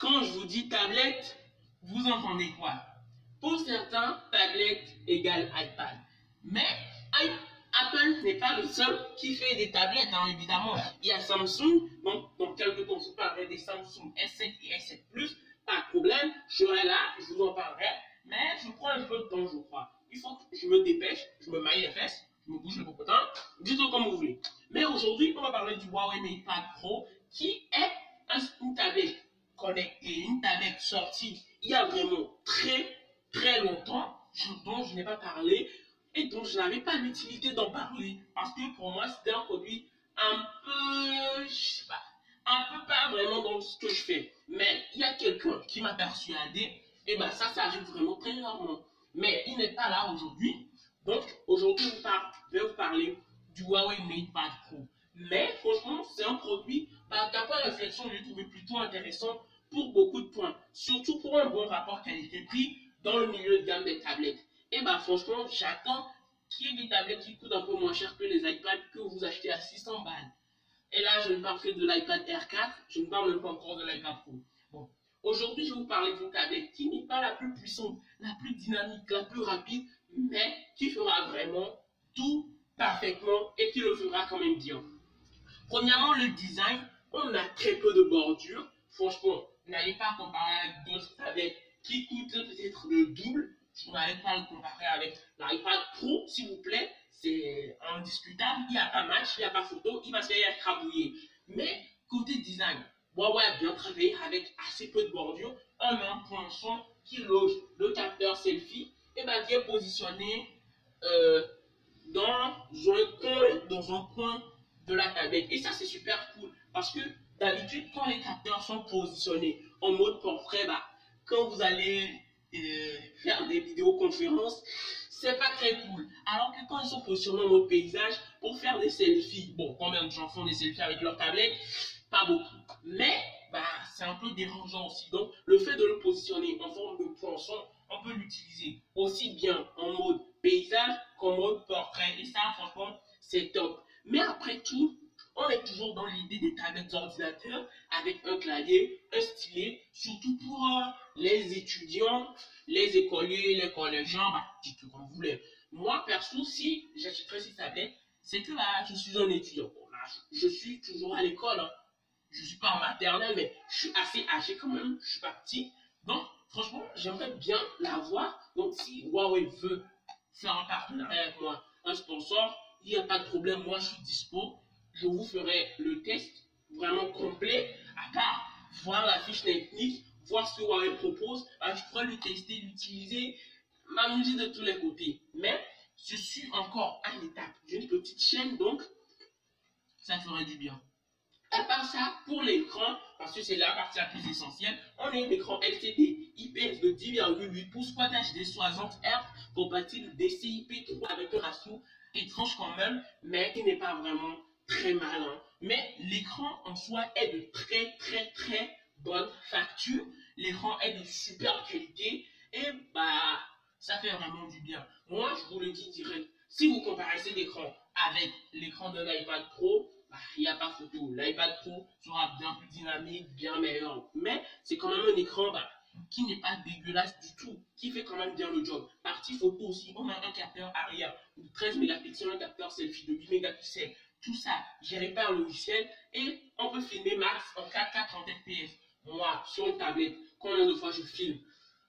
quand je vous dis tablette, vous entendez quoi? Pour certains, tablette égale iPad. Mais Apple n'est pas le seul qui fait des tablettes, hein, évidemment. Il y a Samsung, donc dans quelques temps, je parlerai des Samsung S7 et S7 Plus. Pas de problème, je serai là, je vous en parlerai. Mais je prends un peu de temps, je crois. Il faut que je me dépêche, je me maille les fesses, je me bouge le popotin, dites-le comme vous voulez. Mais aujourd'hui, on va parler du Huawei MatePad Pro, qui est une tablette connectée, une tablette sortie il y a vraiment très, très longtemps, dont je n'ai pas parlé, et dont je n'avais pas l'utilité d'en parler. Parce que pour moi, c'était un produit un peu, je sais pas, un peu pas vraiment dans ce que je fais. Mais il y a quelqu'un qui m'a persuadé, et ben ça, ça vraiment très rarement. Mais il n'est pas là aujourd'hui. Donc aujourd'hui, je vais vous parler du Huawei MatePad Pro. Mais franchement, c'est un produit, bah, d'après réflexion, je l'ai trouvé plutôt intéressant pour beaucoup de points. Surtout pour un bon rapport qualité-prix dans le milieu de gamme des tablettes. Et bah franchement, j'attends qu'il y ait des tablettes qui coûtent un peu moins cher que les iPads que vous achetez à 600 balles. Et là, je ne parle que de l'iPad R4, je ne parle même pas encore de l'iPad Pro. Bon, aujourd'hui, je vais vous parler d'une tablette qui n'est pas la plus puissante, la plus dynamique, la plus rapide, mais qui fera vraiment tout parfaitement et qui le fera quand même bien. Premièrement, le design, on a très peu de bordures. Franchement, n'allez pas comparer avec d'autres tablettes qui coûtent peut-être le double je n'allais pas le comparer avec l'iPad Pro, s'il vous plaît. C'est indiscutable. Il n'y a pas match, il n'y a pas photo, il va se faire crabouiller. Mais côté design, Huawei a bien travaillé avec assez peu de bordure. On a un point son qui loge le capteur selfie et bien est positionné euh, dans, un coin, dans un coin de la tablette. Et ça, c'est super parce que d'habitude, quand les capteurs sont positionnés en mode portrait, bah, quand vous allez faire des vidéoconférences, c'est pas très cool. Alors que quand ils sont positionnés en mode paysage pour faire des selfies, bon, combien de gens font des selfies avec leur tablette Pas beaucoup. Mais, bah, c'est un peu dérangeant aussi. Donc, le fait de le positionner en forme de poinçon, on peut l'utiliser aussi bien en mode paysage qu'en mode portrait. Et ça, franchement, c'est top. Mais après tout, toujours dans l'idée des tablettes d'ordinateur avec un clavier, un stylet, surtout pour euh, les étudiants, les écoliers, les collégiens, bah, dites comme vous voulez. Moi, perso, si j'achèterais ces tablettes, c'est que là, je suis un étudiant. je, suis toujours à l'école. Hein. Je suis pas en maternelle, mais je suis assez âgé quand même. Je suis pas petit. Donc, franchement, j'aimerais bien l'avoir. Donc, si Huawei veut faire un partenariat avec moi, un sponsor, il n'y a pas de problème. Moi, je suis dispo je vous ferai le test vraiment complet, à part voir la fiche technique, voir ce que Huawei propose, bah, je pourrais le tester, l'utiliser, m'amuser de tous les côtés. Mais je suis encore à l'étape d'une petite chaîne, donc ça ferait du bien. À part ça, pour l'écran, parce que c'est la partie la plus essentielle, on a un écran LCD IPS de 10,8 pouces Quad HD 60 Hz compatible DCI-P3 avec un ratio étrange quand même, mais qui n'est pas vraiment très malin. Mais l'écran en soi est de très très très bonne facture. L'écran est de super qualité et bah ça fait vraiment du bien. Moi, je vous le dis direct, si vous comparez cet écran avec l'écran de l'iPad Pro, bah, il n'y a pas photo. L'iPad Pro sera bien plus dynamique, bien meilleur. Mais c'est quand même un écran bah, qui n'est pas dégueulasse du tout, qui fait quand même bien le job. Partie photo aussi, on a un capteur arrière de 13 mégapixels, un capteur selfie de 8 mégapixels tout ça géré par le logiciel et on peut filmer max en 4K 30 fps. Moi, sur une tablette, combien de fois je filme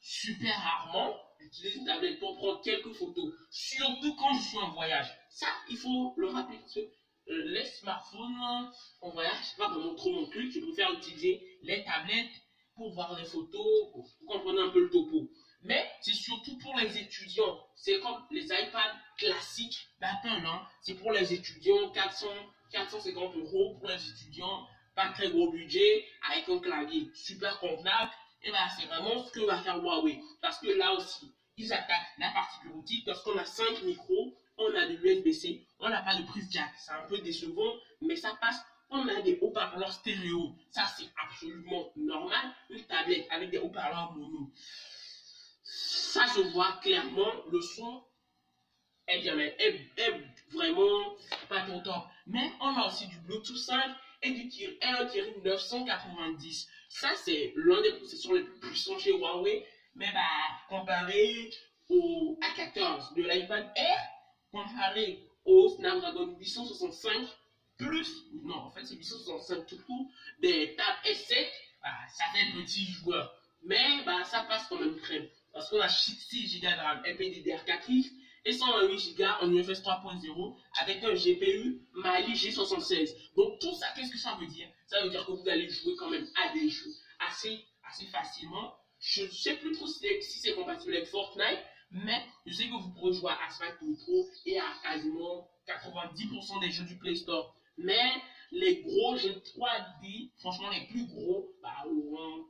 Super rarement, j'utilise une tablette pour prendre quelques photos, surtout quand je suis en voyage. Ça, il faut le rappeler euh, les smartphones en voyage, c'est pas vraiment trop mon truc. Je préfère utiliser les tablettes pour voir les photos, pour comprendre un peu le topo. Mais c'est surtout pour les étudiants. C'est comme les iPads classiques d'Apple. Hein. C'est pour les étudiants, 400, 450 euros pour les étudiants. Pas très gros budget, avec un clavier super convenable. Et bien, c'est vraiment ce que va faire Huawei. Parce que là aussi, ils attaquent la partie bureautique. Lorsqu'on a 5 micros, on a de l'USB-C, on n'a pas de prise jack. C'est un peu décevant, mais ça passe on a des haut-parleurs stéréo. Ça, c'est absolument normal. Une tablette avec des haut-parleurs mono ça se voit clairement, le son est bien, mais est, vraiment pas top. Mais on a aussi du Bluetooth 5 et du RTX 990. ça c'est l'un des processeurs les plus puissants chez Huawei, mais bah, comparé au A14 de l'iPad Air, comparé au Snapdragon 865 plus, non, en fait c'est 865 tout court, des tables S7, bah, ça fait petit joueur. Mais bah, ça passe quand même crème. Parce qu'on a 6 Go de RAM LPDDR4X et 128 Go en UFS 3.0 avec un GPU Mali G76. Donc tout ça, qu'est-ce que ça veut dire? Ça veut dire que vous allez jouer quand même à des jeux assez, assez facilement. Je ne sais plus trop si c'est compatible avec Fortnite, mais je sais que vous pourrez jouer à Asphalt Pro et à quasiment 90% des jeux du Play Store. Mais les gros jeux 3D, franchement les plus gros, bah, auront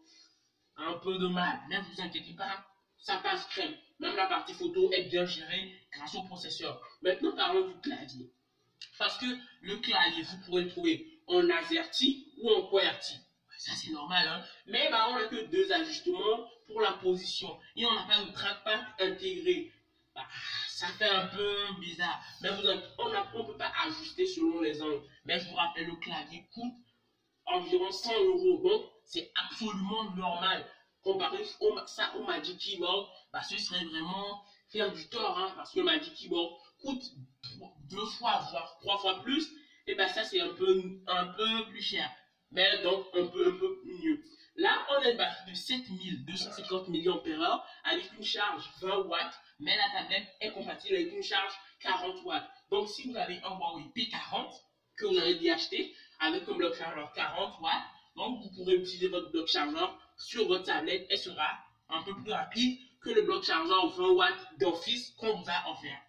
un peu de mal. Ne vous inquiétez pas, ça passe crème. Même la partie photo est bien gérée grâce au processeur. Maintenant, parlons du clavier. Parce que le clavier, vous pourrez le trouver en AZERTY ou en QWERTY. Ça, c'est normal, hein. Mais bah, on n'a que deux ajustements pour la position. Et on n'a pas de trackpad intégré. Bah, ça fait un peu bizarre. Mais vous, on ne peut pas ajuster selon les angles. Mais je vous rappelle, le clavier coûte environ 100 euros. Donc, c'est absolument normal. Comparé au, ça au Magic Keyboard, bah, ce serait vraiment faire du tort, hein, parce que le Magic Keyboard coûte deux fois, voire trois fois plus. Et bien, bah, ça, c'est un peu, un peu plus cher. Mais donc, un peu, un peu mieux. Là, on est parti de 7 250 millions par heure avec une charge 20 watts, mais la tablette est compatible avec une charge 40 watts. Donc, si vous avez un Huawei P40 que vous avez dû acheter avec un bloc chargeur 40 watts, donc vous pourrez utiliser votre bloc chargeur sur votre tablette et sera un peu plus rapide que le bloc chargeur 20 watts d'office qu'on vous a offert.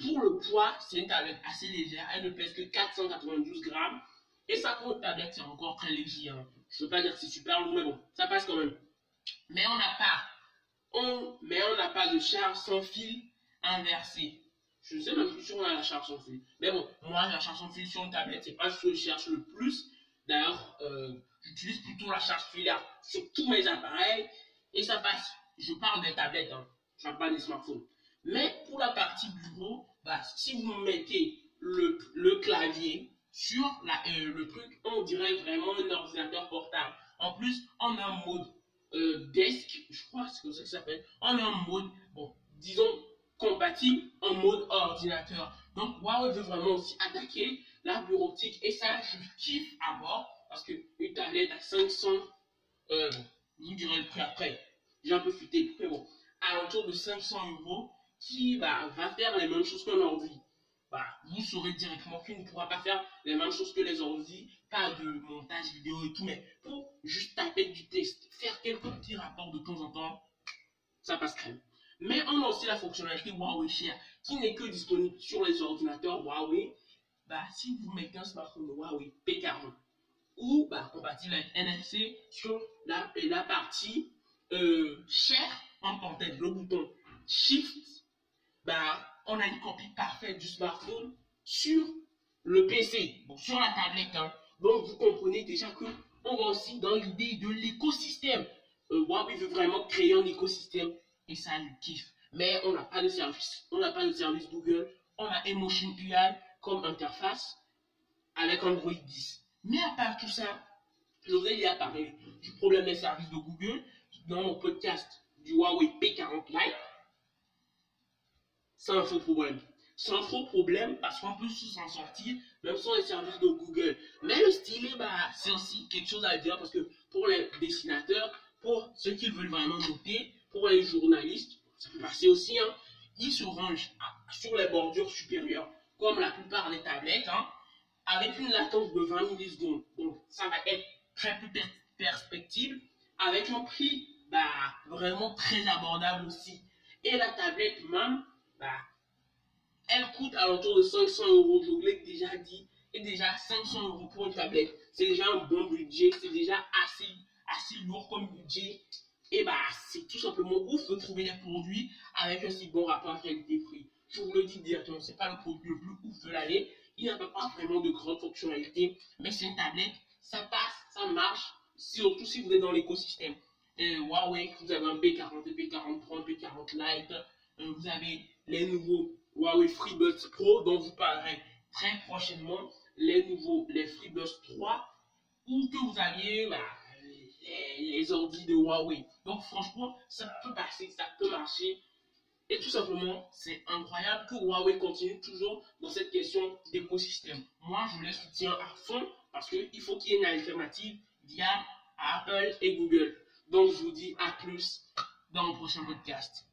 Pour le poids, c'est une tablette assez légère, elle ne pèse que 492 grammes et ça, une tablette, c'est encore très léger. Hein. Je veux pas dire c'est super lourd, mais bon, ça passe quand même. Mais on n'a pas, on, mais on n'a pas de charge sans fil inversé. Je ne sais même plus si on a la charge sans fil. Mais bon, moi, la charge sans fil sur une tablette, c'est pas ce que je cherche le plus. D'ailleurs, euh, j'utilise plutôt la charge filaire sur tous mes appareils. Et ça passe. Je parle des tablettes, hein. je parle pas des smartphones. Mais pour la partie bureau, bah, si vous mettez le, le clavier sur la, euh, le truc, on dirait vraiment un ordinateur portable. En plus, on a un mode euh, desk, je crois que c'est comme ça que ça s'appelle. On a un mode, bon, disons, compatible en mode ordinateur. Donc, Huawei veut vraiment aussi attaquer la bureautique. Et ça, je kiffe à bord parce qu'une tablette à 500, euh, vous direz le prix après. J'ai un peu futé, mais bon, à l'entour de 500 euros, qui va faire les mêmes choses qu'un ordi. Bah, vous saurez directement qu'il ne pourra pas faire les mêmes choses que les ordi, pas de montage vidéo et tout, mais pour juste taper du texte, faire quelques petits rapports de temps en temps, ça passe crème. Mais on a aussi la fonctionnalité Huawei Share qui n'est que disponible sur les ordinateurs Huawei. Bah, si vous mettez un smartphone Huawei P40 ou bah, compatible avec NFC sur la, la partie euh, Share en tête, le bouton Shift, bah, on a une copie parfaite du smartphone sur le PC, sur la tablette. Hein. Donc vous comprenez déjà que on va aussi dans l'idée de l'écosystème. Euh, Huawei veut vraiment créer un écosystème et ça le kiffe. Mais on n'a pas de service. On n'a pas de service Google. On a Emotion UI comme interface avec Android 10. Mais à part tout ça, je ai déjà parlé du problème des services de Google dans mon podcast du Huawei P40 Lite. C'est un faux problème. C'est un faux problème parce qu'on peut s'en sortir même sans les services de Google. Mais le stylet, bah, c'est aussi quelque chose à dire parce que pour les dessinateurs, pour ceux qui veulent vraiment noter, pour les journalistes, ça peut passer aussi, hein, ils se rangent sur les bordures supérieures, comme la plupart des tablettes, hein, avec une latence de 20 millisecondes. Donc, ça va être très peu perspective, avec un prix bah, vraiment très abordable aussi. Et la tablette même, bah, elle coûte à l'entour de 500 euros. Je vous l'ai déjà dit. Et déjà 500 euros pour une tablette, c'est déjà un bon budget. C'est déjà assez, assez lourd comme budget. Et bah, c'est tout simplement ouf de trouver des produits avec un si bon rapport qualité-prix. Je vous le dis directement, c'est pas le produit le plus ouf de l'année. Il n'y a pas vraiment de grandes fonctionnalités, mais c'est une tablette, ça passe, ça marche, surtout si vous êtes dans l'écosystème. Huawei, vous avez un P40, P40 Pro, P40 Lite, euh, vous avez les nouveaux Huawei FreeBuds Pro dont vous parlerez très prochainement, les nouveaux, les FreeBuds 3 ou que vous aviez bah, les, les ordi de Huawei. Donc franchement, ça peut passer, ça peut marcher. Et tout simplement, c'est incroyable que Huawei continue toujours dans cette question d'écosystème. Moi, je les soutiens à fond parce qu'il faut qu'il y ait une alternative via Apple et Google. Donc, je vous dis à plus dans le prochain podcast.